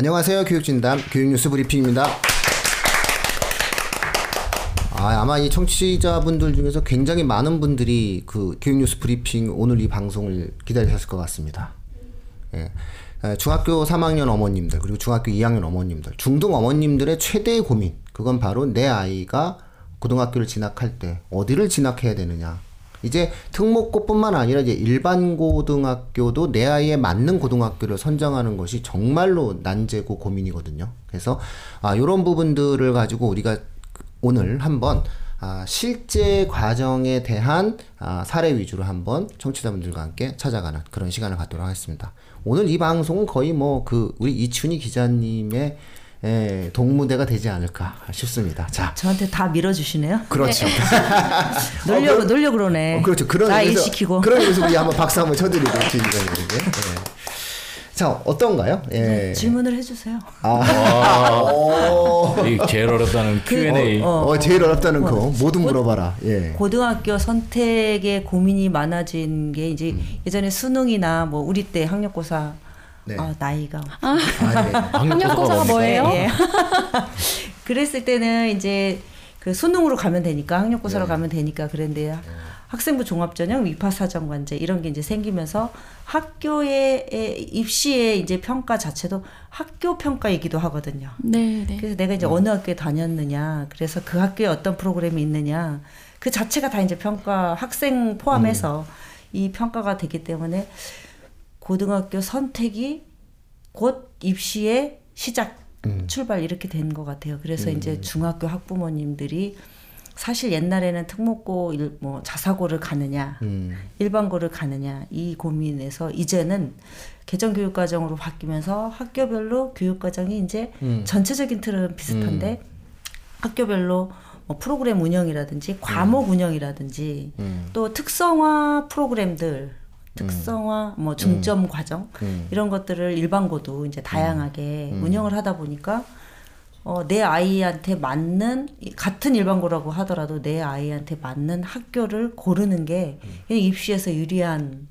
안녕하세요. 교육진담 교육뉴스 브리핑입니다. 아, 아마 이 청취자분들 중에서 굉장히 많은 분들이 그 교육뉴스 브리핑 오늘 이 방송을 기다리셨을 것 같습니다. 예. 중학교 3학년 어머님들 그리고 중학교 2학년 어머님들 중등 어머님들의 최대의 고민 그건 바로 내 아이가 고등학교를 진학할 때 어디를 진학해야 되느냐 이제 특목고뿐만 아니라 이제 일반 고등학교도 내 아이에 맞는 고등학교를 선정하는 것이 정말로 난제고 고민이거든요. 그래서 아 요런 부분들을 가지고 우리가 오늘 한번 아, 실제 과정에 대한 아, 사례 위주로 한번 청취자분들과 함께 찾아가는 그런 시간을 갖도록 하겠습니다. 오늘 이 방송은 거의 뭐 그 우리 이춘희 기자님의 예, 동무대가 되지 않을까 싶습니다. 자, 저한테 다 밀어주시네요. 그렇죠. 네. 놀려 어, 놀려 그러네. 어, 그렇죠. 그런 나 일시키고. 그런 의미에서 우리 한번 박수 한번 쳐드리고 주인공에게. 예. 자 어떤가요? 예. 네, 질문을 해주세요. 아, 이 제일 어렵다는 Q&A. 어, 어, 어, 제일 어렵다는 거 어. 모두 물어봐라. 예. 고등학교 선택에 고민이 많아진 게 이제 음. 예전에 수능이나 뭐 우리 때 학력고사 네. 아, 나이가. 아, 아 네. 학력고사가 뭐예요? 예. 그랬을 때는 이제 그 수능으로 가면 되니까 학력고사로 네. 가면 되니까 그랬는데 네. 학생부 종합전형, 위파사정관제 이런 게 이제 생기면서 학교의 입시의 이제 평가 자체도 학교 평가이기도 하거든요. 네, 네. 그래서 내가 이제 음. 어느 학교에 다녔느냐, 그래서 그 학교에 어떤 프로그램이 있느냐, 그 자체가 다 이제 평가 학생 포함해서 음. 이 평가가 되기 때문에 고등학교 선택이 곧 입시의 시작, 음. 출발 이렇게 된 것 같아요. 그래서 음. 이제 중학교 학부모님들이 사실 옛날에는 특목고 일, 뭐 자사고를 가느냐 음. 일반고를 가느냐 이 고민에서 이제는 개정 교육 과정으로 바뀌면서 학교별로 교육 과정이 이제 음. 전체적인 틀은 비슷한데 음. 학교별로 뭐 프로그램 운영이라든지 과목 음. 운영이라든지 또 특성화 프로그램들 특성화, 뭐 중점 음. 과정 음. 이런 것들을 일반고도 이제 다양하게 음. 운영을 하다 보니까 어, 내 아이한테 맞는 같은 일반고라고 하더라도 내 아이한테 맞는 학교를 고르는 게 그냥 입시에서 유리한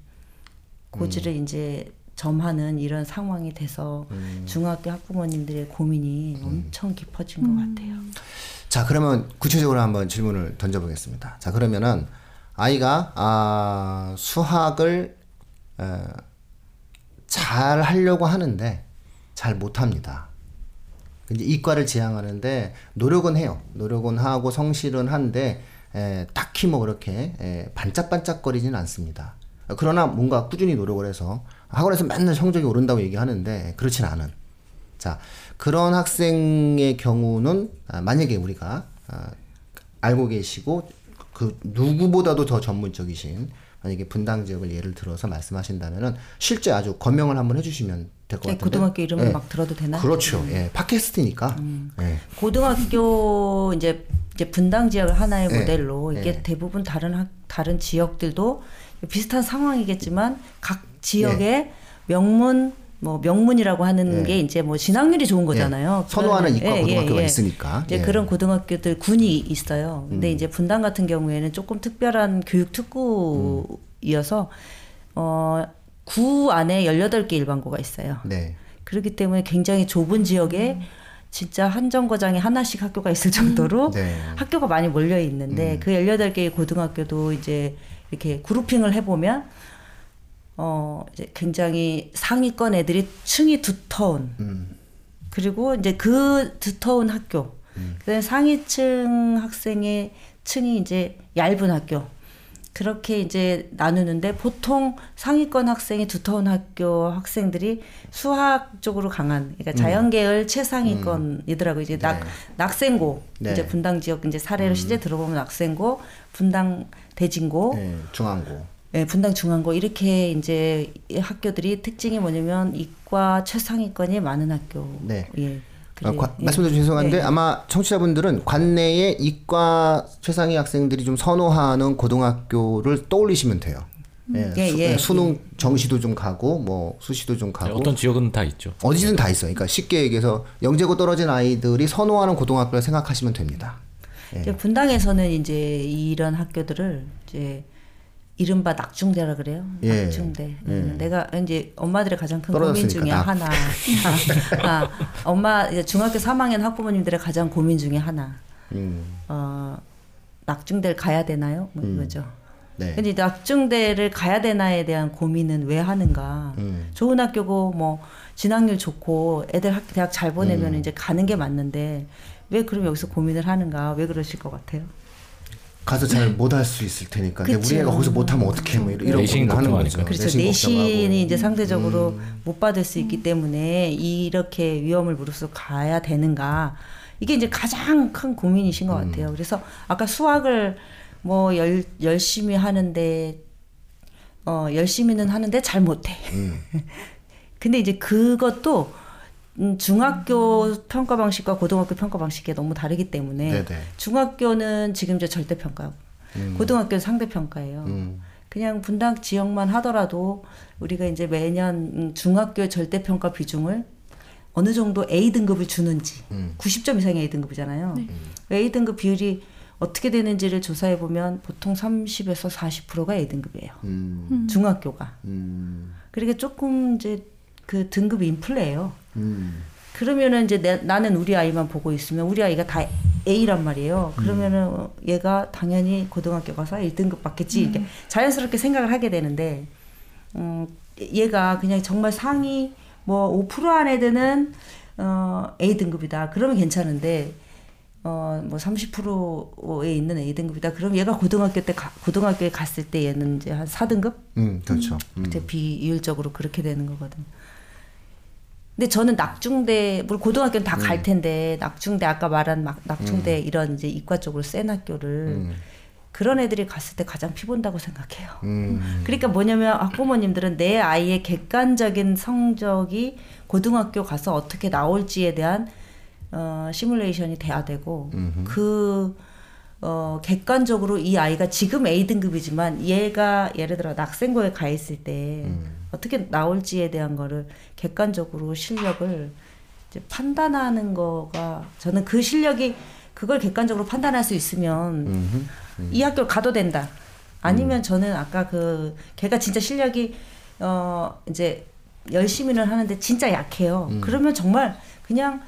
고지를 이제 점하는 이런 상황이 돼서 음. 중학교 학부모님들의 고민이 음. 엄청 깊어진 음. 것 같아요. 자, 그러면 구체적으로 한번 질문을 던져보겠습니다. 자, 그러면은 아이가 아, 수학을 어, 잘 하려고 하는데 잘 못합니다. 이제 이과를 지향하는데 노력은 해요. 노력은 하고 성실은 한데 에, 딱히 뭐 그렇게 에, 반짝반짝거리지는 않습니다. 그러나 뭔가 꾸준히 노력을 해서 학원에서 맨날 성적이 오른다고 얘기하는데 그렇진 않은. 자 그런 학생의 경우는 아, 만약에 우리가 아, 알고 계시고 그 누구보다도 더 전문적이신 만약에 분당 지역을 예를 들어서 말씀하신다면은 실제 아주 거명을 한번 해주시면 될 것 같은데. 고등학교 이름을 네. 막 들어도 되나? 그렇죠. 음. 예, 팟캐스트니까. 음. 예. 고등학교 이제 이제 분당 지역을 하나의 예. 모델로 이게 예. 대부분 다른 학, 다른 지역들도 비슷한 상황이겠지만 각 지역의 예. 명문 뭐 명문이라고 하는 예. 게 이제 뭐 진학률이 좋은 거잖아요. 예. 선호하는 이과 예, 고등학교가 있으니까. 이제 그런 고등학교들 군이 있어요. 근데 음. 이제 분당 같은 경우에는 조금 특별한 교육 특구이어서 어. 구 안에 18개 일반고가 있어요. 네. 그렇기 때문에 굉장히 좁은 지역에 진짜 한 정거장에 하나씩 학교가 있을 정도로 네. 학교가 많이 몰려 있는데 음. 그 18개의 고등학교도 이제 이렇게 그룹핑을 해 보면 어, 이제 굉장히 상위권 애들이 층이 두터운, 음. 그리고 이제 그 두터운 학교, 음. 그다음에 상위층 학생의 층이 이제 얇은 학교, 그렇게 이제 나누는데 보통 상위권 학생이 두터운 학교 학생들이 수학 쪽으로 강한 그러니까 음. 자연계열 음. 최상위권이더라고요. 이제 낙 네. 낙생고 네. 이제 분당 지역 이제 사례로 음. 실제 들어보면 낙생고, 분당 대진고, 네, 중앙고 예, 분당 중앙고 이렇게 이제 학교들이 특징이 뭐냐면 이과 최상위권이 많은 학교. 네. 예. 그래, 아, 예. 말씀드려 죄송한데 예. 아마 청취자분들은 관내에 이과 최상위 학생들이 좀 선호하는 고등학교를 떠올리시면 돼요. 예, 예, 수, 예, 수능 예. 정시도 좀 가고 뭐 수시도 좀 가고 어떤 지역은 다 있죠. 어디든 다 있어요. 그러니까 쉽게 얘기해서 영재고 떨어진 아이들이 선호하는 고등학교를 생각하시면 됩니다. 예. 분당에서는 이제 이런 학교들을 이제 이른바 낙중대라 그래요. 예. 낙중대. 예. 음, 내가 이제 엄마들의 가장 큰 고민 중에 낙. 하나. 아, 엄마 이제 중학교 3학년 학부모님들의 가장 고민 중에 하나. 음. 어, 낙중대를 가야 되나요? 뭐 이거죠. 네. 근데 이 낙중대를 가야 되나에 대한 고민은 왜 하는가? 음. 좋은 학교고 뭐 진학률 좋고 애들 학, 대학 잘 보내면 음. 이제 가는 게 맞는데 왜 그럼 여기서 고민을 하는가? 왜 그러실 것 같아요? 가서 잘 못 할 수 있을 테니까. 근데 우리 그쵸. 애가 거기서 못하면 어떡해 뭐 이런 이런 내신 하는. 거죠. 그렇죠. 내신 내신이. 이제 상대적으로 음. 못 받을 수 있기 때문에 이렇게 위험을 무릅쓰고 가야 되는가? 이게 이제 가장 큰 고민이신 것 음. 같아요. 그래서 아까 수학을 뭐 열, 열심히 하는데 어 열심히는 하는데 잘 못해. 음. 근데 이제 그것도 음, 중학교 평가 방식과 고등학교 평가 방식이 너무 다르기 때문에 네네. 중학교는 지금 이제 절대 평가고 고등학교는 상대 평가예요. 음. 그냥 분당 지역만 하더라도 우리가 이제 매년 음, 중학교 절대 평가 비중을 어느 정도 A 등급을 주는지 음. 90점 이상의 A 등급이잖아요. A 등급 비율이 어떻게 되는지를 조사해 보면 보통 30에서 40%가 A 등급이에요. 음. 중학교가. 음. 그러니까 조금 이제 그 등급 인플레예요. 음. 그러면은 이제 내, 나는 우리 아이만 보고 있으면 우리 아이가 다 A란 말이에요. 그러면은 어, 얘가 당연히 고등학교 가서 1등급 받겠지 이렇게 자연스럽게 생각을 하게 되는데 음, 얘가 그냥 정말 상위 뭐 5% 안에 드는 어, A 등급이다. 그러면 괜찮은데 어, 뭐 30%에 있는 A 등급이다. 그럼 얘가 고등학교 때 가, 고등학교에 갔을 때 얘는 이제 한 4등급 음. 그렇죠. 음. 이제 비효율적으로 그렇게 되는 거거든요. 근데 저는 낙중대, 물론 고등학교는 다 음. 갈 텐데, 낙중대, 아까 말한 막 낙중대 이런 이제 이과 쪽으로 센 학교를 음. 그런 애들이 갔을 때 가장 피본다고 생각해요. 음. 그러니까 뭐냐면 학부모님들은 내 아이의 객관적인 성적이 고등학교 가서 어떻게 나올지에 대한 어, 시뮬레이션이 돼야 되고 그 어, 객관적으로 이 아이가 지금 A 등급이지만 얘가 예를 들어 낙생고에 가 있을 때 음. 어떻게 나올지에 대한 거를 객관적으로 실력을 판단하는 거가 저는 그 실력이 그걸 객관적으로 판단할 수 있으면 음흠. 이 학교를 가도 된다. 음. 아니면 저는 아까 그 걔가 진짜 실력이 어 이제 열심히는 하는데 진짜 약해요. 음. 그러면 정말 그냥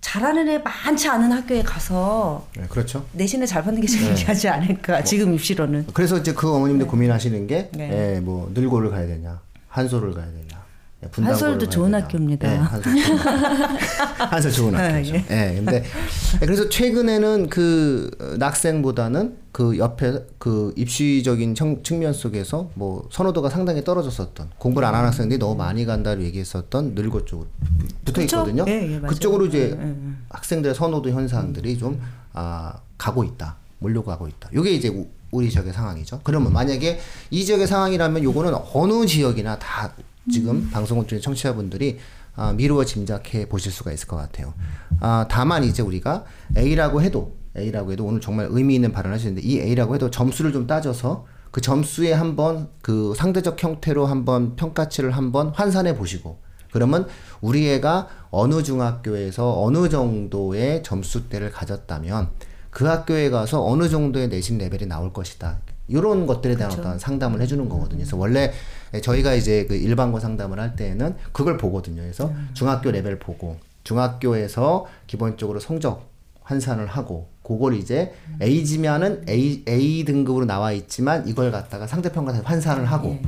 잘하는 애 많지 않은 학교에 가서 네, 그렇죠. 내신을 잘 받는 게 제일 유리하지 않을까 지금 입시로는. 그래서 이제 그 어머님들 고민하시는 게, 네. 예, 뭐 늘고를 가야 되냐, 한솔을 가야 되냐, 한솔도 좋은. 학교입니다. 예, 한솔, 좋은 학교. 한솔 좋은 아, 학교죠. 예. 예, 근데 예, 그래서 최근에는 그 어, 낙생보다는 그 옆에 그 입시적인 청- 측면 속에서 뭐 선호도가 상당히 떨어졌었던 공부를 안 하는 학생들이 너무 많이 간다고 얘기했었던 늘고 쪽으로 붙어? 있거든요. 예, 예. 그쪽으로 이제 예, 예. 학생들의 선호도 현상들이 좀 아, 가고 있다. 몰려가고 있다. 요게 이제 우- 우리 지역의 상황이죠. 그러면 만약에 이 지역의 상황이라면 요거는 어느 지역이나 다 지금 방송을 듣는 청취자분들이 아, 미루어 짐작해 보실 수가 있을 것 같아요. 아, 다만 이제 우리가 A라고 해도 A라고 해도 오늘 정말 의미 있는 발언을 하시는데 이 A라고 해도 점수를 좀 따져서 그 점수에 한번 그 상대적 형태로 한번 평가치를 한번 환산해 보시고 그러면 우리 애가 어느 중학교에서 어느 정도의 점수대를 가졌다면 그 학교에 가서 어느 정도의 내신 레벨이 나올 것이다. 이런 것들에 대한 어떤 상담을 해주는 거거든요. 그래서 원래 저희가 이제 그 일반고 상담을 할 때는 그걸 보거든요. 그래서 중학교 레벨 보고 중학교에서 기본적으로 성적 환산을 하고 그걸 이제 A지면은 A A 등급으로 나와 있지만 이걸 갖다가 상대평가에서 환산을 하고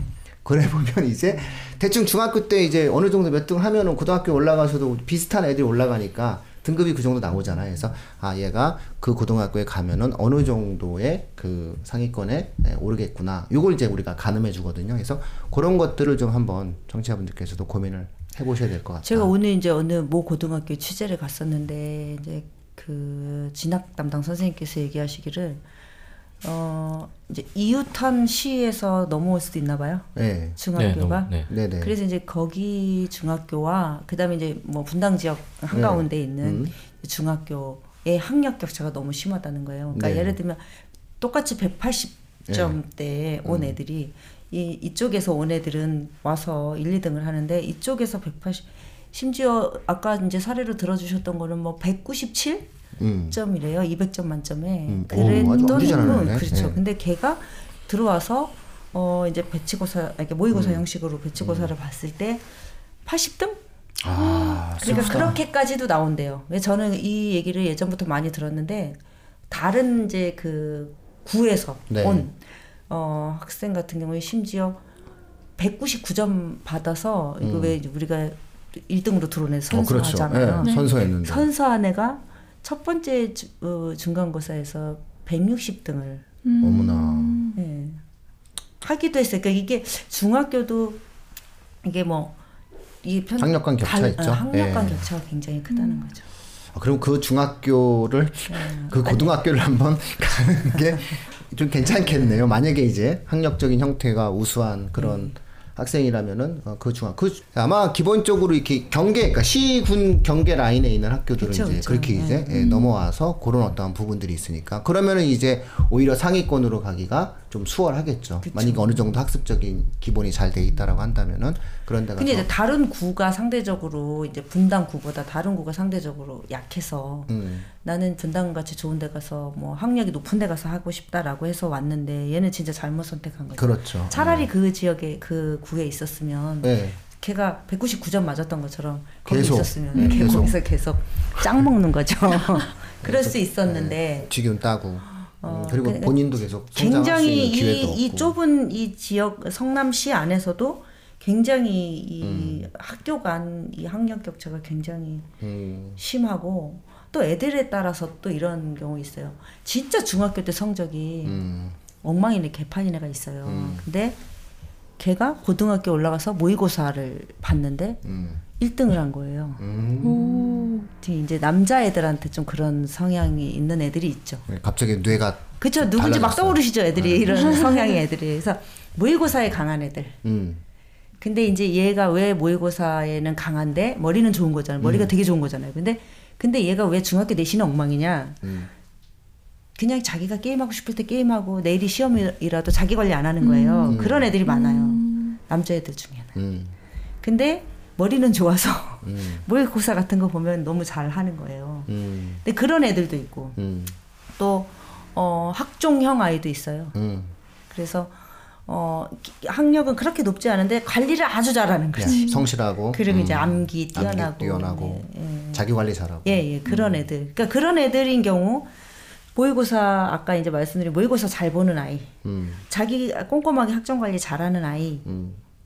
그래 보면 이제 대충 중학교 때 이제 어느 정도 몇 등 하면은 고등학교 올라가서도 비슷한 애들이 올라가니까 등급이 그 정도 나오잖아요. 그래서 아 얘가 그 고등학교에 가면은 어느 정도의 그 상위권에 예, 오르겠구나. 요걸 이제 우리가 가늠해 주거든요. 그래서 그런 것들을 좀 한번 청취자분들께서도 고민을 해보셔야 될 것 같아요. 제가 오늘 이제 어느 모 고등학교 취재를 갔었는데 이제 그 진학 담당 선생님께서 얘기하시기를 어 이제 이웃한 시에서 넘어올 수도 있나 봐요. 네. 중학교가. 네, 네, 네. 그래서 이제 거기 중학교와 그다음에 이제 뭐 분당 지역 한가운데 네. 있는 음. 중학교의 학력 격차가 너무 심하다는 거예요. 그러니까 네. 예를 들면 똑같이 180점대에 온 음. 애들이 이 이쪽에서 온 애들은 와서 1, 2등을 하는데 이쪽에서 180 심지어 아까 이제 사례로 들어주셨던 거는 뭐 197? 음. 점이래요. 200점 만점에. 음. 그랬더니 잘하네. 그렇죠. 네. 근데 걔가 들어와서 어 이제 배치고사 이렇게 모의고사 형식으로 배치고사를 봤을 때 80등? 아, 그러니까 그렇게까지도 나온대요. 왜 저는 이 얘기를 예전부터 많이 들었는데 다른 이제 그 구에서 네. 온 어, 학생 같은 경우에 심지어 199점 받아서 이거 왜 우리가 1등으로 들어오는 음. 어, 그렇죠. 선수하잖아요. 예, 선서했는데. 선서 한 애가 첫 번째 주, 어, 중간고사에서 160등을 어머나. 예, 하기도 했어요. 그러니까 이게 중학교도 이게 뭐이 편, 학력 간 격차 달- 있죠? 어, 학력 간 예. 격차가 굉장히 크다는 거죠. 아, 그럼 그 중학교를 네. 그 고등학교를 한번 가는 게 좀 괜찮겠네요. 만약에 이제 학력적인 형태가 우수한 그런 음. 학생이라면은 어, 그 중학 그 아마 기본적으로 이렇게 경계 그러니까 시군 경계 라인에 있는 학교들은 그쵸, 이제 그쵸. 그렇게 이제 예, 넘어와서 그런 어떠한 부분들이 있으니까. 그러면은 이제 오히려 상위권으로 가기가 좀 수월하겠죠. 만약에 어느 정도 학습적인 기본이 잘 돼 있다라고 한다면은 그런 데가 근데 이제 다른 구가 상대적으로 이제 분당 구보다 다른 구가 상대적으로 약해서 음. 나는 분당 같이 좋은 데 가서 뭐 학력이 높은 데 가서 하고 싶다라고 해서 왔는데 얘는 진짜 잘못 선택한 거죠. 그렇죠. 차라리 그 지역에 그 구에 있었으면 네. 걔가 199점 맞았던 것처럼 거기 계속. 있었으면 네, 걔 계속. 거기서 계속 짱 먹는 거죠. 그럴 수 있었는데 직윤 따고 어, 음, 그리고 그- 본인도 계속 굉장히 이, 이. 좁은 이 지역 성남시 안에서도 굉장히 이 음. 학교 간 이 학력 격차가 굉장히 음, 심하고 또 애들에 따라서 또 이런 경우 있어요. 진짜 중학교 때 성적이 음, 엉망이네 개판인 애가 있어요. 근데 걔가 고등학교 올라가서 모의고사를 봤는데 음, 1등을 한 거예요. 음. 이제 남자애들한테 좀 그런 성향이 있는 애들이 있죠. 네, 갑자기 뇌가 그쵸 누군지 막 달라졌어요. 떠오르시죠 애들이. 이런 성향의 애들이. 그래서 모의고사에 강한 애들. 음, 근데 이제 얘가 왜 모의고사에는 강한데 머리는 좋은 거잖아요. 음. 머리가 되게 좋은 거잖아요. 근데 근데 얘가 왜 중학교 내신이 엉망이냐? 음. 그냥 자기가 게임하고 싶을 때 게임하고 내일이 시험이라도 자기 관리 안 하는 거예요. 그런 애들이 많아요. 남자애들 중에는. 음, 근데 머리는 좋아서 음, 모의고사 같은 거 보면 너무 잘 하는 거예요. 음, 근데 그런 애들도 있고. 음, 또 어, 학종형 아이도 있어요. 음. 그래서 어 기- 학력은 그렇게 높지 않은데 관리를 아주 잘하는 네, 거지. 성실하고. 그리고 이제 음, 암기 뛰어나고, 암기 뛰어나고. 예, 예. 자기 관리 잘하고. 예, 예, 그런 애들. 그러니까 그런 애들인 경우 모의고사 아까 이제 말씀드린 모의고사 잘 보는 아이, 음, 자기 꼼꼼하게 학점 관리 잘하는 아이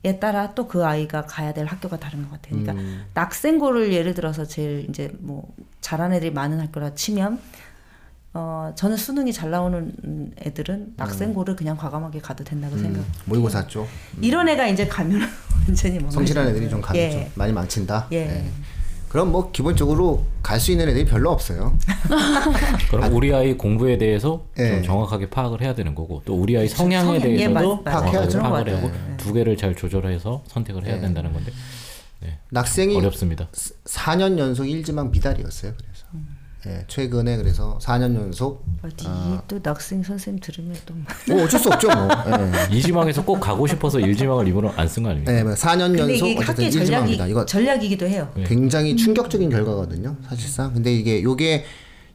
에 음, 따라 또 그 아이가 가야 될 학교가 다른 것 같아요. 그러니까 음. 낙생고를 예를 들어서 제일 이제 뭐 잘하는 애들이 많은 학교라 치면 어 저는 수능이 잘 나오는 애들은 낙생고를 그냥 과감하게 가도 된다고 생각. 음. 모의고사 쪽 이런 애가 이제 가면 완전히 뭐 성실한 애들이 좀 가면 예. 좀 많이 망친다. 예. 네. 그럼 뭐 기본적으로 갈 수 있는 애들이 별로 없어요. 그럼 우리 아이 공부에 대해서 예. 좀 정확하게 파악을 해야 되는 거고 또 우리 아이 성향에 성향, 예, 대해서도 파악해야죠. 파악을 하고 같아요. 두 개를 잘 조절해서 선택을 해야 예. 된다는 건데 네. 낙생이 어렵습니다. 4년 연속 1지망 미달이었어요. 예, 최근에 그래서 4년 연속 어디 아. 또 낙생 선생님 들으면 또 뭐 어쩔 수 없죠 뭐. 예. 이지망에서 꼭 가고 싶어서 일지망을 일부러 안 쓴 거 아닙니까? 네, 뭐 4년 근데 연속 이게 어쨌든 학계 전략이 1지망입니다. 이거 전략이기도 해요. 네. 굉장히 충격적인 결과거든요, 사실상. 근데 이게 요게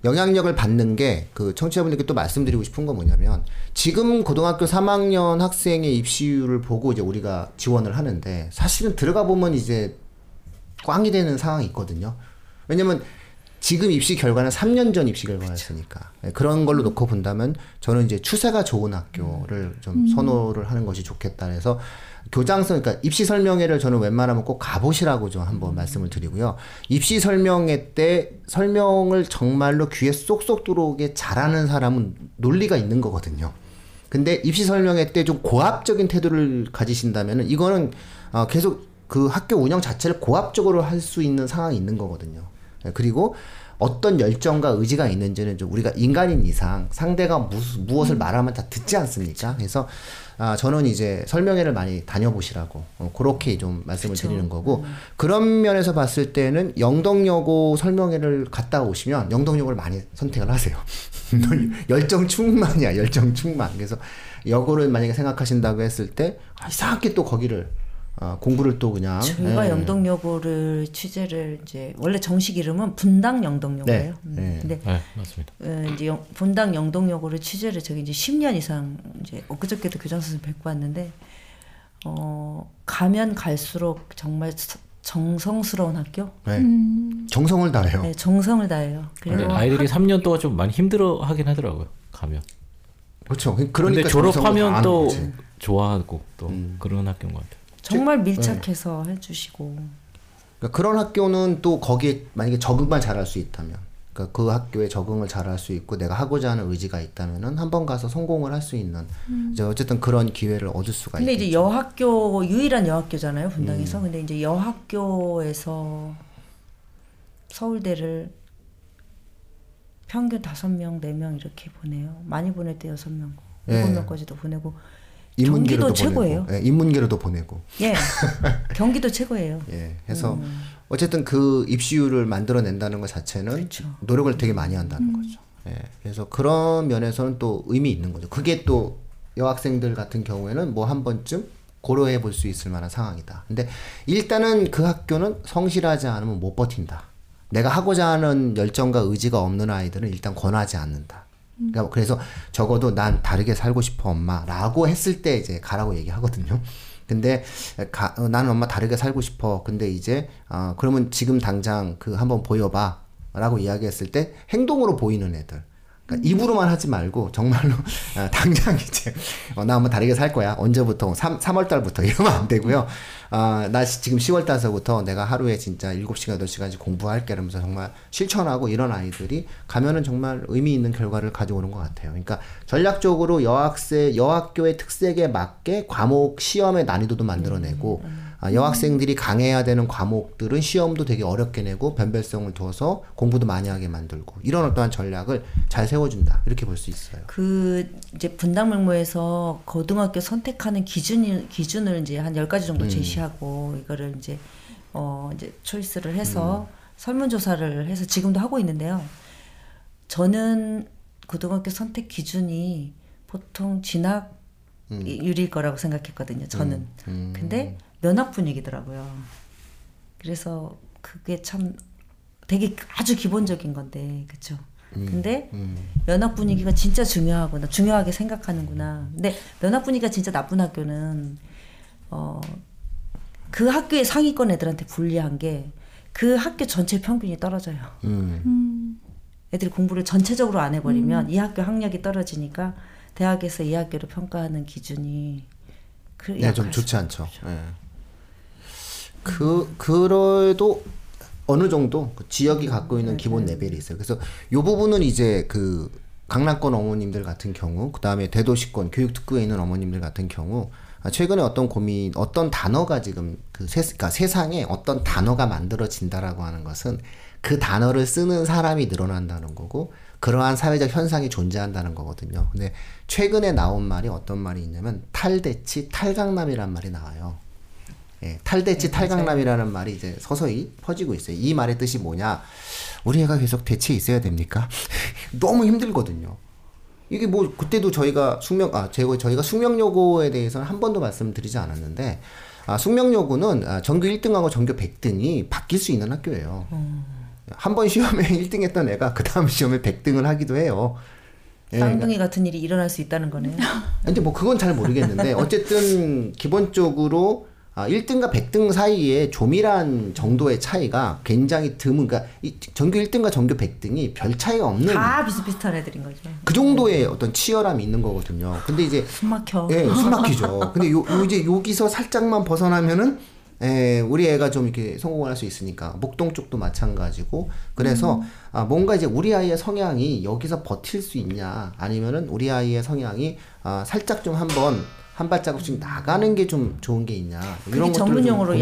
영향력을 받는 게 그 청취자분들께 또 말씀드리고 싶은 건 뭐냐면 지금 고등학교 3학년 학생의 입시율을 보고 이제 우리가 지원을 하는데 사실은 들어가 보면 이제 꽝이 되는 상황이 있거든요. 왜냐면 지금 입시 결과는 3년 전 입시 결과였으니까. 네, 그런 걸로 놓고 본다면 저는 이제 추세가 좋은 학교를 좀 선호를 하는 것이 좋겠다. 해서 교장선 그러니까 입시 설명회를 저는 웬만하면 꼭 가보시라고 좀 한번 말씀을 드리고요. 입시 설명회 때 설명을 정말로 귀에 쏙쏙 들어오게 잘하는 사람은 논리가 있는 거거든요. 근데 입시 설명회 때 좀 고압적인 태도를 가지신다면은 이거는 어, 계속 그 학교 운영 자체를 고압적으로 할 수 있는 상황이 있는 거거든요. 예, 그리고 어떤 열정과 의지가 있는지는 좀 우리가 인간인 이상 상대가 무, 무엇을 말하면 다 듣지 않습니까? 그래서 아, 저는 이제 설명회를 많이 다녀보시라고 어, 그렇게 좀 말씀을 드리는 거고 그런 면에서 봤을 때는 영덕여고 설명회를 갔다 오시면 영덕여고를 많이 선택을 하세요. 열정 충만이야, 열정 충만. 그래서 여고를 만약에 생각하신다고 했을 때 아, 이상하게 또 거기를 어, 공부를 또 그냥 저희가 예. 영동여고를 취재를 이제 원래 정식 이름은 분당 영동여고예요. 네, 음, 네. 근데 네, 맞습니다. 어, 이제 영, 분당 영동여고를 취재를 저기 이제 10년 이상 이제 엊그저께도 교장 선생님 뵙고 왔는데 어 가면 갈수록 정말 서- 정성스러운 학교, 네. 음. 정성을 다해요. 네, 정성을 다해요. 그리고 아이들이 3년 동안 좀 많이 힘들어 하긴 하더라고요. 가면. 그렇죠. 그러니까 졸업하면 또 거지. 좋아하고 또 음. 그런 학교인 것 같아요. 정말 밀착해서 해주시고 그러니까 그런 학교는 또 거기에 만약에 적응만 잘할 수 있다면, 그러니까 그 학교에 적응을 잘할 수 있고 내가 하고자 하는 의지가 있다면은 한 번 가서 성공을 할 수 있는 이제 어쨌든 그런 기회를 얻을 수가 근데 있겠죠. 이제 여학교 유일한 여학교잖아요 분당에서. 음. 근데 이제 여학교에서 서울대를 평균 다섯 명, 네 명 이렇게 보내요. 많이 보낼 때 여섯 명, 예. 일곱 명까지도 보내고. 인문계로도 최고예요. 보내고, 예, 인문계로도 보내고, 예, 경기도 최고예요. 예, 해서 음. 어쨌든 그 입시율을 만들어낸다는 것 자체는 그렇죠. 노력을 되게 많이 한다는 거죠. 예, 그래서 그런 면에서는 또 의미 있는 거죠. 그게 또 여학생들 같은 경우에는 뭐 한 번쯤 고려해 볼 수 있을 만한 상황이다. 근데 일단은 그 학교는 성실하지 않으면 못 버틴다. 내가 하고자 하는 열정과 의지가 없는 아이들은 일단 권하지 않는다. 그러니까 그래서 적어도 난 다르게 살고 싶어 엄마라고 했을 때 이제 가라고 얘기하거든요. 근데 가, 어, 나는 엄마 다르게 살고 싶어. 근데 이제 어, 그러면 지금 당장 그 한번 보여봐 라고 이야기했을 때 행동으로 보이는 애들. 그러니까 입으로만 하지 말고 정말로 아, 당장 이제 어, 나 한번 다르게 살 거야. 언제부터? 3, 3월 달부터 이러면 안 되고요. 아, 나 시- 지금 10월 달서부터 내가 하루에 진짜 7시간, 8시간씩 공부할게 이러면서 정말 실천하고 이런 아이들이 가면은 정말 의미 있는 결과를 가져오는 것 같아요. 그러니까 전략적으로 여학생, 여학교의 특색에 맞게 과목 시험의 난이도도 만들어내고 아, 여학생들이 강해야 되는 과목들은 시험도 되게 어렵게 내고 변별성을 두어서 공부도 많이 하게 만들고 이런 어떠한 전략을 잘 세워준다 이렇게 볼 수 있어요. 그 이제 분당 명모에서 고등학교 선택하는 기준 기준을 이제 한 10가지 음. 정도 제시하고 이거를 이제 어 이제 초이스를 해서 음. 설문 조사를 해서 지금도 하고 있는데요. 저는 고등학교 선택 기준이 보통 진학 율일 거라고 생각했거든요. 저는. 음. 근데 면학 분위기더라고요. 그래서 그게 참 되게 아주 기본적인 건데, 그쵸? 근데 면학 분위기가 진짜 중요하구나, 중요하게 생각하는구나. 근데 면학 분위기가 진짜 나쁜 학교는 어, 그 학교의 상위권 애들한테 불리한 게 그 학교 전체 평균이 떨어져요. 음. 애들이 공부를 전체적으로 안 해버리면 이 학교 학력이 떨어지니까 대학에서 이 학교를 평가하는 기준이 그 네, 좀 좋지 수- 않죠. 예. 그 그래도 어느 정도 그 지역이 갖고 있는 기본 레벨이 있어요. 그래서 요 부분은 이제 그 강남권 어머님들 같은 경우, 그 다음에 대도시권 교육특구에 있는 어머님들 같은 경우, 아, 최근에 어떤 고민, 어떤 단어가 지금 그 세, 그러니까 세상에 어떤 단어가 만들어진다라고 하는 것은 그 단어를 쓰는 사람이 늘어난다는 거고, 그러한 사회적 현상이 존재한다는 거거든요. 근데 최근에 나온 말이 어떤 말이 있냐면 탈대치, 탈강남이란 말이 나와요. 예, 탈대치 탈강남이라는 말이 이제 서서히 퍼지고 있어요. 이 말의 뜻이 뭐냐? 우리 애가 계속 대치에 있어야 됩니까? 너무 힘들거든요. 이게 뭐 그때도 저희가 숙명 아 제가 저희가 숙명여고에 대해서는 한 번도 말씀드리지 않았는데 아 숙명여고는 아, 전교 1등하고 전교 100등이 바뀔 수 있는 학교예요. 한번 시험에 1등 했던 애가 그 다음 시험에 100등을 하기도 해요. 예, 쌍둥이 같은 일이 일어날 수 있다는 거네요. 근데 뭐 그건 잘 모르겠는데 어쨌든 기본적으로 아, 1등과 100등 사이에 조밀한 정도의 차이가 굉장히 드문 그러니까 이 전교 1등과 전교 100등이 별 차이가 없는 다 비슷비슷한 애들인 거죠. 그 정도의 어떤 치열함이 있는 거거든요. 근데 이제 숨 막혀. 예, 숨 막히죠. 근데 요, 요 이제 여기서 살짝만 벗어나면은 예, 우리 애가 좀 이렇게 성공을 할 수 있으니까 목동 쪽도 마찬가지고 그래서 아, 뭔가 이제 우리 아이의 성향이 여기서 버틸 수 있냐 아니면은 우리 아이의 성향이 아, 살짝 좀 한번 한 발자국씩 나가는 게 좀 좋은 게 있냐 그게 이런 전문용어로.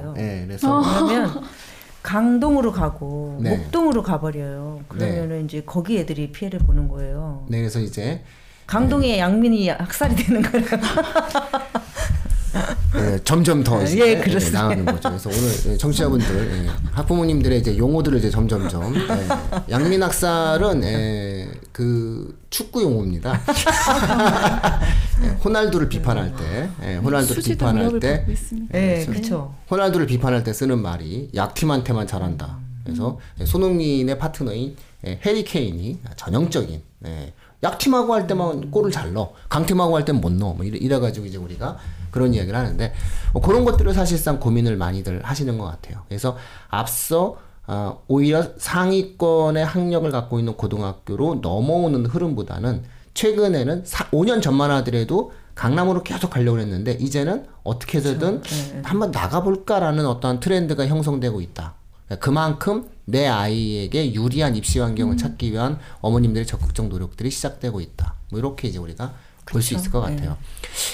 돼요. 예, 그래서 그러면 강동으로 가고 네. 목동으로 가버려요. 그러면은 이제 거기 애들이 피해를 보는 거예요. 네, 그래서 이제 강동의 양민이 학살이 되는 거예요. 예, 점점 더 이제 예, 예, 그렇습니다. 나가는 거죠. 그래서 오늘 예, 청취자분들 예, 학부모님들의 이제 용어들을 이제 점점점 예, 양민학살은 예, 그 축구 용어입니다. 네, 호날두를 비판할 때, 네, 호날두를 수지도 비판할 때. 네, 수- 그렇죠. 호날두를 비판할 때 쓰는 말이 약팀한테만 잘한다. 그래서 예, 손흥민의 파트너인 예, 해리 케인이 전형적인 예, 약팀하고 할 때만 골을 잘 넣어, 강팀하고 할 때는 못 넣어. 뭐 이래, 이래가지고 이제 우리가 그런 이야기를 하는데 뭐 그런 것들을 사실상 고민을 많이들 하시는 것 같아요. 그래서 앞서 어, 오히려 상위권의 학력을 갖고 있는 고등학교로 넘어오는 흐름보다는 최근에는 사, 5년 전만 하더라도 강남으로 계속 가려고 했는데 이제는 어떻게 해서든 한번 나가볼까라는 어떤 트렌드가 형성되고 있다. 그만큼 내 아이에게 유리한 입시 환경을 찾기 위한 어머님들의 적극적 노력들이 시작되고 있다. 뭐 이렇게 이제 우리가 볼수 있을 것 같아요.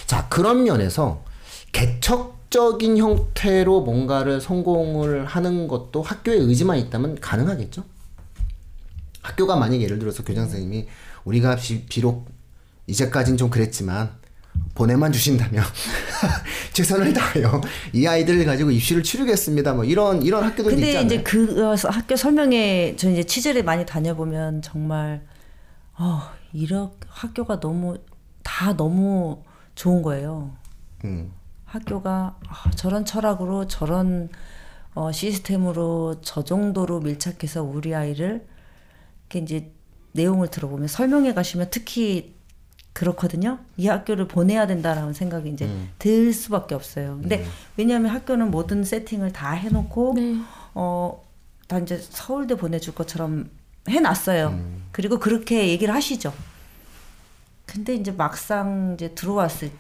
자 그런 면에서 개척 적인 형태로 뭔가를 성공을 하는 것도 학교의 의지만 있다면 가능하겠죠. 학교가 만약 예를 들어서 교장 선생님이 우리가 비, 비록 이제까진 좀 그랬지만 보내만 주신다면 최선을 다하여 이 아이들을 가지고 입시를 치르겠습니다. 뭐 이런 이런 학교들도 근데 있잖아요. 이제 그 어, 학교 설명회 저 이제 취재를 많이 다녀보면 정말 어 이런 학교가 너무 다 너무 좋은 거예요. 음. 학교가 아, 저런 철학으로 저런 어, 시스템으로 저 정도로 밀착해서 우리 아이를 이렇게 이제 내용을 들어보면 설명회 가시면 특히 그렇거든요. 이 학교를 보내야 된다라는 생각이 이제 들 수밖에 없어요. 근데 왜냐하면 학교는 모든 세팅을 다 해놓고 네. 어, 다 이제 서울대 보내줄 것처럼 해놨어요. 그리고 그렇게 얘기를 하시죠. 근데 이제 막상 이제 들어왔을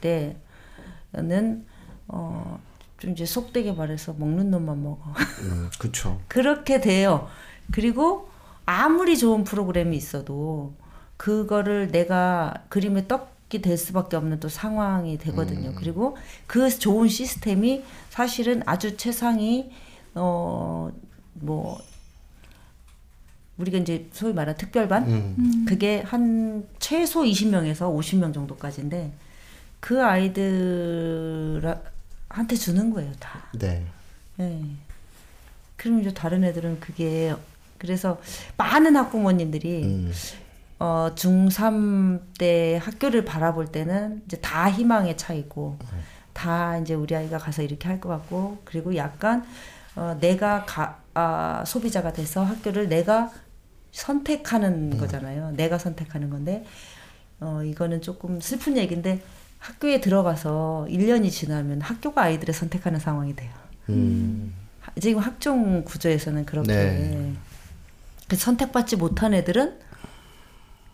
때는 어, 좀 이제 속되게 말해서 먹는 놈만 먹어. 음, 그렇죠. 그렇게 돼요. 그리고 아무리 좋은 프로그램이 있어도 그거를 내가 그림의 떡이 될 수밖에 없는 또 상황이 되거든요. 그리고 그 좋은 시스템이 사실은 아주 최상위 어뭐 우리가 이제 소위 말하는 특별반 음. 그게 한 최소 20명에서 50명 정도까지인데 그 아이들 한테 주는 거예요 다. 네. 예. 그럼 이제 다른 애들은 그게 그래서 많은 학부모님들이 음. 어 중3 때 학교를 바라볼 때는 이제 다 희망의 차이고 다 이제 우리 아이가 가서 이렇게 할 것 같고 그리고 약간 어 내가 가, 아, 소비자가 돼서 학교를 내가 선택하는 거잖아요. 내가 선택하는 건데 어 이거는 조금 슬픈 얘기인데 학교에 들어가서 1년이 지나면 학교가 아이들을 선택하는 상황이 돼요. 음. 하- 지금 학종 구조에서는 그렇게 네. 그 선택받지 못한 애들은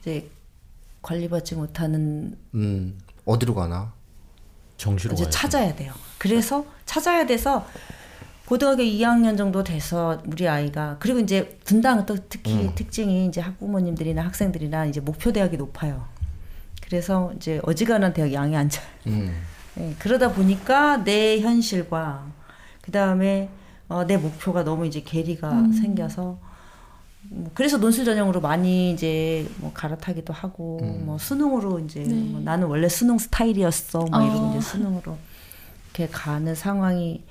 이제 관리받지 못하는 음. 어디로 가나? 정시로 이제. 찾아야 돼요. 그래서 찾아야 돼서 고등학교 2학년 정도 돼서 우리 아이가 그리고 이제 분당 또 특히 특징이 이제 학부모님들이나 학생들이나 이제 목표 대학이 높아요. 그래서 이제 어지간한 대학 양이 앉아요. 음. 예, 그러다 보니까 내 현실과 그 다음에 어, 내 목표가 너무 이제 괴리가 생겨서 뭐 그래서 논술 전형으로 많이 이제 뭐 갈아타기도 하고 뭐 수능으로 이제 뭐 나는 원래 수능 스타일이었어 뭐 어. 이제 수능으로 이렇게 가는 상황이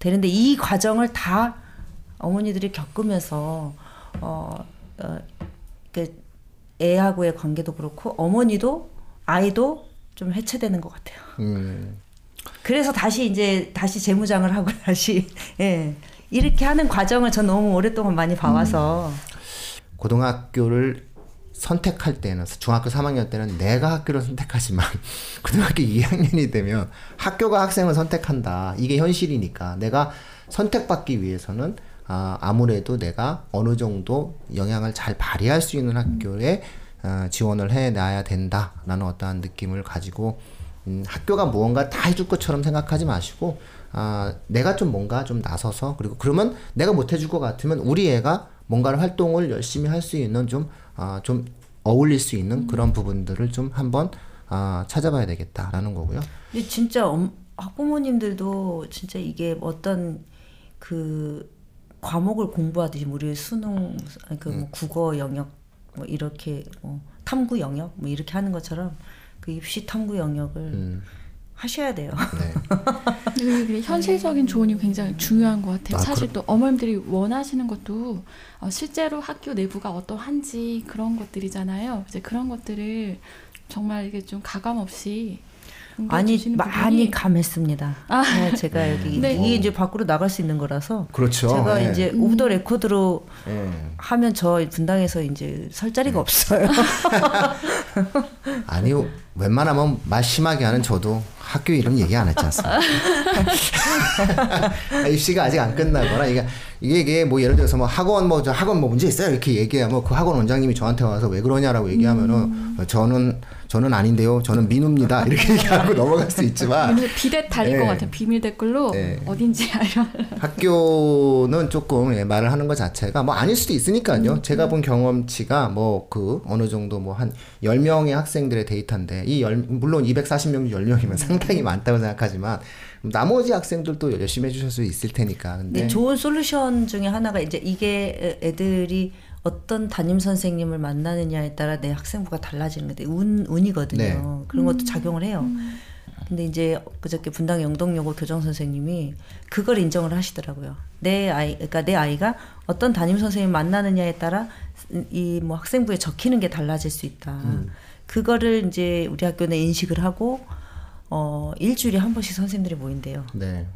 되는데 이 과정을 다 어머니들이 겪으면서 어, 어, 그 애하고의 관계도 그렇고 어머니도 아이도 좀 해체되는 것 같아요. 음. 그래서 다시 이제 다시 재무장을 하고 다시 예 이렇게 하는 과정을 전 너무 오랫동안 많이 봐와서 고등학교를 선택할 때는 중학교 3학년 때는 내가 학교를 선택하지만 고등학교 2학년이 되면 학교가 학생을 선택한다. 이게 현실이니까 내가 선택받기 위해서는 아, 아무래도 내가 어느 정도 영향을 잘 발휘할 수 있는 학교에 어, 지원을 해 놔야 된다라는 어떠한 느낌을 가지고 음, 학교가 무언가 다 해줄 것처럼 생각하지 마시고 아, 내가 좀 뭔가 좀 나서서 그리고 그러면 내가 못 해줄 것 같으면 우리 애가 뭔가를 활동을 열심히 할 수 있는 좀, 아, 좀 어울릴 수 있는 그런 부분들을 좀 한번 아, 찾아봐야 되겠다라는 거고요. 근데 진짜 엄- 학부모님들도 진짜 이게 어떤 그 과목을 공부하듯이 우리 수능 그뭐 국어 영역 뭐 이렇게 뭐 탐구 영역 뭐 이렇게 하는 것처럼 그 입시 탐구 영역을 음. 하셔야 돼요. 네. 현실적인 조언이 굉장히 중요한 것 같아요. 아, 사실 또 어머님들이 원하시는 것도 어, 실제로 학교 내부가 어떠한지 그런 것들이잖아요. 이제 그런 것들을 정말 이게 좀 가감 없이 아니 많이 감했습니다. 아. 네, 제가 여기 네. 이게 이제 밖으로 나갈 수 있는 거라서 그렇죠. 제가 예. 이제 off the record로 예. 하면 저 분당에서 이제 설 네. 자리가 없어요. 아니 웬만하면 말 심하게 하는 저도 학교 이름 얘기 안 했지 않습니까? 입시가 아직 안 끝나거나 이게 이게, 뭐 예를 들어서 뭐 학원 뭐 저 학원 뭐 문제 있어요 이렇게 얘기하면 그 학원 원장님이 저한테 와서 왜 그러냐라고 얘기하면은 어, 저는 저는 아닌데요 저는 민우입니다 이렇게 얘기하고 넘어갈 수 있지만 비대 달릴 네. 것 같아요. 비밀 댓글로 네. 어딘지 알려. 학교는 조금 예, 말을 하는 것 자체가 뭐 아닐 수도 있으니까요. 제가 본 경험치가 뭐 그 어느 정도 뭐 한 10명의 학생들의 데이터인데 이 열, 물론 240명 중 10명이면 상당히 많다고 생각하지만 나머지 학생들도 열심히 해 주실 수 있을 테니까. 근데 근데 좋은 솔루션 중에 하나가 이제 이게 애들이 어떤 담임 선생님을 만나느냐에 따라 내 학생부가 달라지는 건데 운 운이거든요. 네. 그런 것도 작용을 해요. 근데 이제 그저께 분당 영동여고 교정 선생님이 그걸 인정을 하시더라고요. 내 아이 그러니까 내 아이가 어떤 담임 선생님 만나느냐에 따라 이 뭐 학생부에 적히는 게 달라질 수 있다. 그거를 이제 우리 학교는 인식을 하고 어 일주일에 한 번씩 선생님들이 모인대요. 네.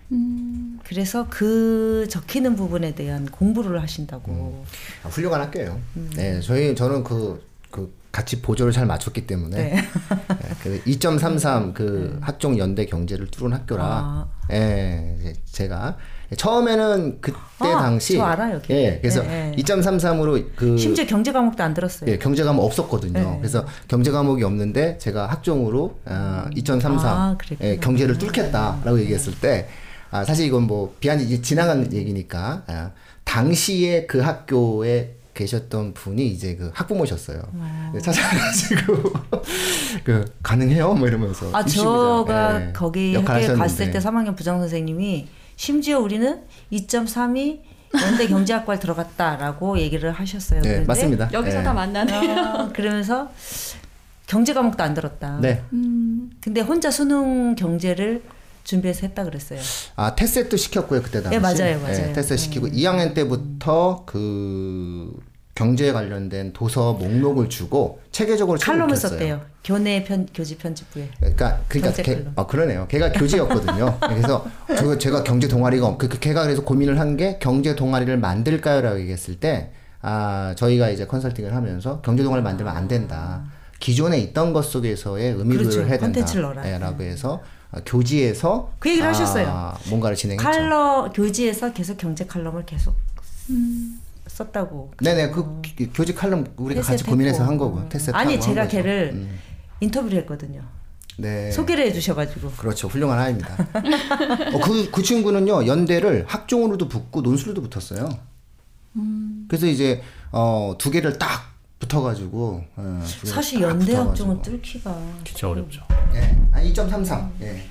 그래서 그 적히는 부분에 대한 공부를 하신다고. 아, 훌륭한 학교예요. 네, 저희 저는 그, 그 같이 보조를 잘 맞췄기 때문에 네. 네, 그2.33 그 학종 연대 경제를 뚫은 학교라. 아. 예, 제가 처음에는 그때 아, 당시 저 알아요, 걔. 예, 그래서 네, 네. 2.33으로 그 심지어 경제 과목도 안 들었어요. 예, 경제 과목 없었거든요. 네. 그래서 경제 과목이 없는데 제가 학종으로 아, 2.33 아, 그랬구나. 예, 경제를 뚫겠다라고 얘기했을 때 아, 사실 이건 뭐 비한이 지나간 얘기니까 아, 당시에 그 학교에 계셨던 분이 이제 그 학부모셨어요. 아. 찾아가지고 그 가능해요? 뭐 이러면서 아, 저가 예, 거기 학교에. 갔을 때 3학년 부장 선생님이 심지어 우리는 2.3이 연대 경제학과를 들어갔다라고 얘기를 하셨어요. 네, 맞습니다. 여기서 예. 다 만나네요. 아, 그러면서 경제 과목도 안 들었다. 네. 음, 근데 혼자 수능 경제를 준비해서 했다 그랬어요. 아 테스트도 시켰고요 그때 당시. 예, 맞아요, 맞아요. 예, 테스트 시키고 음. 2학년 때부터 그 경제에 관련된 도서 목록을 주고 체계적으로 칼럼을. 썼대요. 교내 편 교지 편집부에. 그러니까 그러니까 칼럼. 어 그러네요. 걔가 교지였거든요. 그래서 저 제가 경제 동아리가 없- 그그 걔가 그래서 고민을 한 게 경제 동아리를 만들까요라고 얘기했을 때 아 저희가 이제 컨설팅을 하면서 경제 동아리를 만들면 안 된다. 기존에 있던 것 속에서의 의미를 그렇죠. 해야 된다. 콘텐츠를 넣어라. 예, 라고 해서 어, 교지에서 그 얘기를 아, 하셨어요. 뭔가를 진행했죠. 칼럼 교지에서 계속 경제 칼럼을 계속 썼다고. 네네 그 기- 교직 칼럼 우리가 같이 테스트 고민해서. 한 거고 테스트 아니 하고 제가. 걔를 음. 인터뷰를 했거든요. 네 소개를 해주셔가지고. 그렇죠 훌륭한 아이입니다. 어, 그, 그 친구는요 연대를 학종으로도 붙고 논술로도 붙었어요. 음. 그래서 이제 어, 두 개를 딱 붙어가지고 어, 두 개를 사실 딱 연대 붙어가지고. 학종은 뚫기가. 진짜 어렵죠. 예, 아니 2.33. 예.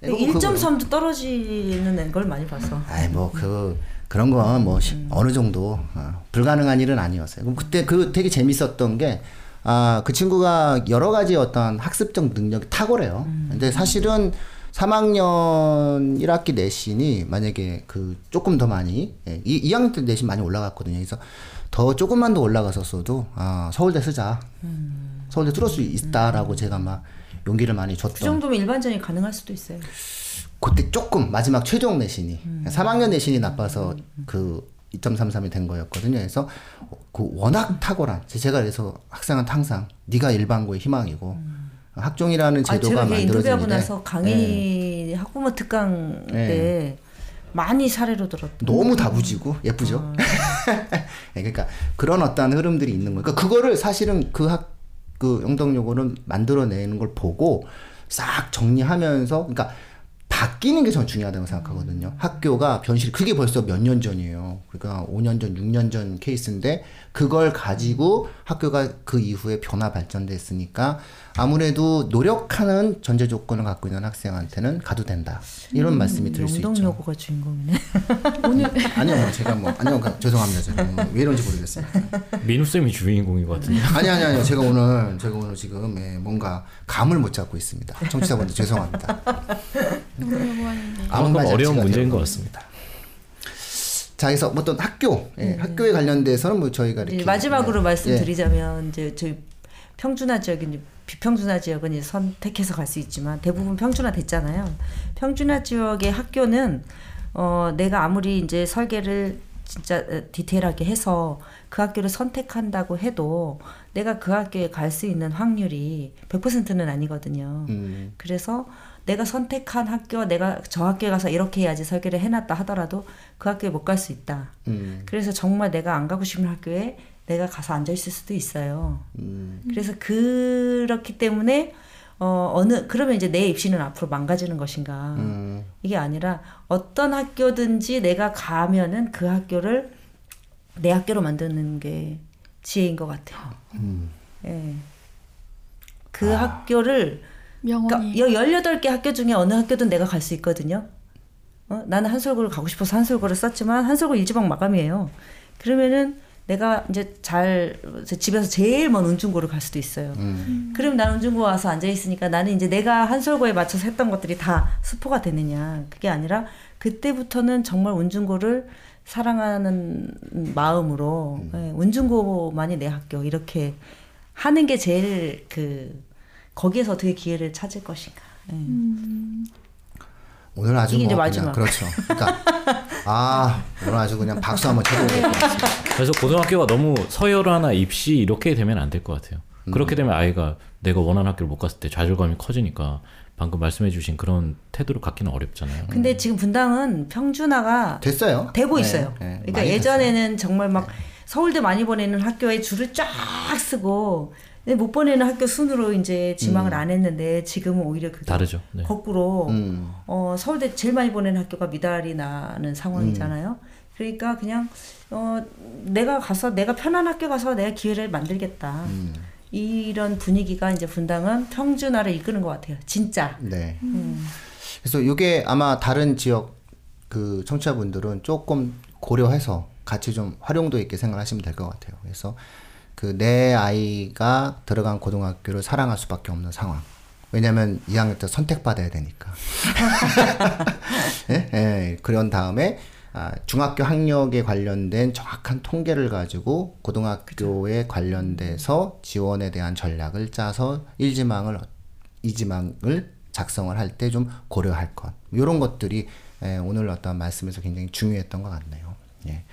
그리고 그거- 1.3도 떨어지는 걸 많이 봤어. 아이 뭐 그 그런 건 뭐 어느 정도 어, 불가능한 일은 아니었어요. 그럼 그때 그 되게 재밌었던 게 아, 그 친구가 여러 가지 어떤 학습적 능력이 탁월해요. 근데 사실은 3학년 1학기 내신이 만약에 그 조금 더 많이 예, 이 2학년 때 내신 많이 올라갔거든요. 그래서 더 조금만 더 올라갔었어도 아, 서울대 쓰자. 서울대 뚫을 수 있다라고 제가 막 용기를 많이 그 줬던 정도면 일반전이 가능할 수도 있어요. 그때 조금 마지막 최종 내신이 3학년 내신이 나빠서 그 2.33이 된 거였거든요. 그래서 그 워낙 탁월한 제가 그래서 학생한테 항상 네가 일반고의 희망이고 학종이라는 아, 제도가 제가 걔 인터뷰하고 나서 강의 학부모 특강 네. 때 많이 사례로 들었다. 너무 다부지고 예쁘죠. 네, 그러니까 그런 어떤 흐름들이 있는 거예요. 그러니까 그거를 사실은 그 학 그 영덕여고는 만들어내는 걸 보고 싹 정리하면서 그러니까 바뀌는 게전 중요하다고 생각하거든요. 학교가 변실 그게 벌써 몇 년 전이에요. 그러니까 5년 전, 6년 전 케이스인데 그걸 가지고 학교가 그 이후에 변화 발전됐으니까 아무래도 노력하는 전제 조건을 갖고 있는 학생한테는 가도 된다. 이런 말씀이 드릴 수 있죠. 영동여고가 주인공이네. 아니요, 제가 뭐 아니요, 그, 죄송합니다. 제가 뭐, 왜 이런지 모르겠습니다. 민우 쌤이 주인공인 것 같은데. 아니 아니 아니요. 제가 오늘 제가 오늘 지금 예, 뭔가 감을 못 잡고 있습니다. 청취자분들 죄송합니다. 영동여고 하는데 아무 어려운 문제인 것 대부분입니다. 자, 그래서 뭐 어떤 학교, 예, 학교에 관련돼서는 뭐 저희가 이렇게 마지막으로 예, 말씀드리자면 이제 저희 평준화 지역인 비평준화 지역은 이제 선택해서 갈 수 있지만 대부분 평준화 됐잖아요. 평준화 지역의 학교는 어 내가 아무리 이제 설계를 진짜 어, 디테일하게 해서 그 학교를 선택한다고 해도 내가 그 학교에 갈 수 있는 확률이 100%는 아니거든요. 음, 그래서 내가 선택한 학교, 내가 저 학교에 가서 이렇게 해야지 설계를 해놨다 하더라도 그 학교에 못 갈 수 있다. 음, 그래서 정말 내가 안 가고 싶은 학교에 내가 가서 앉아 있을 수도 있어요. 음, 그래서 그렇기 때문에 어 어느 그러면 이제 내 입시는 앞으로 망가지는 것인가 음, 이게 아니라 어떤 학교든지 내가 가면은 그 학교를 내 학교로 만드는 게 지혜인 것 같아요. 음. 예. 그 학교를 명언이 그러니까 18개 학교 중에 어느 학교든 내가 갈 수 있거든요. 어? 나는 한솔고를 가고 싶어서 한솔고를 썼지만 한솔고 일지방 마감이에요. 그러면은 내가 이제 잘 집에서 제일 먼 운중고를 갈 수도 있어요. 음. 그럼 난 운중고 와서 앉아 있으니까 나는 이제 내가 한솔고에 맞춰서 했던 것들이 다 스포가 되느냐 그게 아니라 그때부터는 정말 운중고를 사랑하는 마음으로 예, 운중고만이 내 학교 이렇게 하는 게 제일 그 거기에서 어떻게 기회를 찾을 것인가. 예. 오늘 아주 이게 뭐 마지막. 그렇죠. 그러니까 아 오늘 아주 그냥 박수 한번 것 같습니다. 그래서 고등학교가 너무 서열화나 입시 이렇게 되면 안 될 것 같아요. 그렇게 되면 아이가 내가 원하는 학교를 못 갔을 때 좌절감이 커지니까 방금 말씀해주신 그런 태도를 갖기는 어렵잖아요. 근데 지금 분당은 평준화가 됐어요. 되고 네, 있어요. 네, 그러니까 예전에는 정말 막 서울대 많이 보내는 학교에 줄을 쫙 쓰고 못 보내는 학교 순으로 이제 지망을 안 했는데 지금은 오히려 그게 다르죠. 네. 거꾸로 음. 어, 서울대 제일 많이 보내는 학교가 미달이 나는 상황이잖아요. 그러니까 그냥 어, 내가 가서 내가 편한 학교 가서 내가 기회를 만들겠다. 음. 이런 분위기가 이제 분당은 평준화를 이끄는 것 같아요. 진짜. 네. 음. 그래서 이게 아마 다른 지역 그 청취자분들은 조금 고려해서 같이 좀 활용도 있게 생각하시면 될 것 같아요. 그래서 그 내 아이가 들어간 고등학교를 사랑할 수밖에 없는 상황. 왜냐하면 2학년 때 선택받아야 되니까. 예? 예. 그런 다음에 아, 중학교 학력에 관련된 정확한 통계를 가지고 고등학교에 관련돼서 지원에 대한 전략을 짜서 1지망을 2지망을 작성을 할 때 좀 고려할 것. 이런 것들이 예, 오늘 어떤 말씀에서 굉장히 중요했던 것 같네요. 예.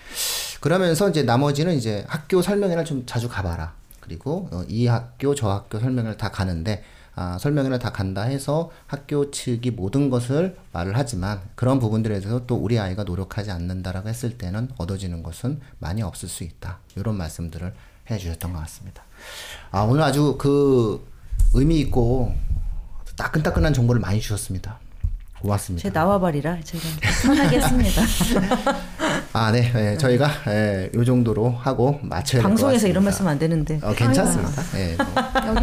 그러면서 이제 나머지는 이제 학교 설명회를 좀 자주 가봐라. 그리고 어, 이 학교 저 학교 설명회를 다 가는데 아, 설명회를 다 간다 해서 학교 측이 모든 것을 말을 하지만 그런 부분들에 대해서 또 우리 아이가 노력하지 않는다라고 했을 때는 얻어지는 것은 많이 없을 수 있다. 이런 말씀들을 해주셨던 것 같습니다. 아 오늘 아주 그 의미 있고 따끈따끈한 정보를 많이 주셨습니다. 고맙습니다. 제 나와버리라 제가 편하게 했습니다. 아, 네. 예, 저희가 예, 요 정도로 하고 마쳐야 될것 같습니다. 방송에서 이런 말씀 안 되는데. 어, 괜찮습니다. 예, 뭐.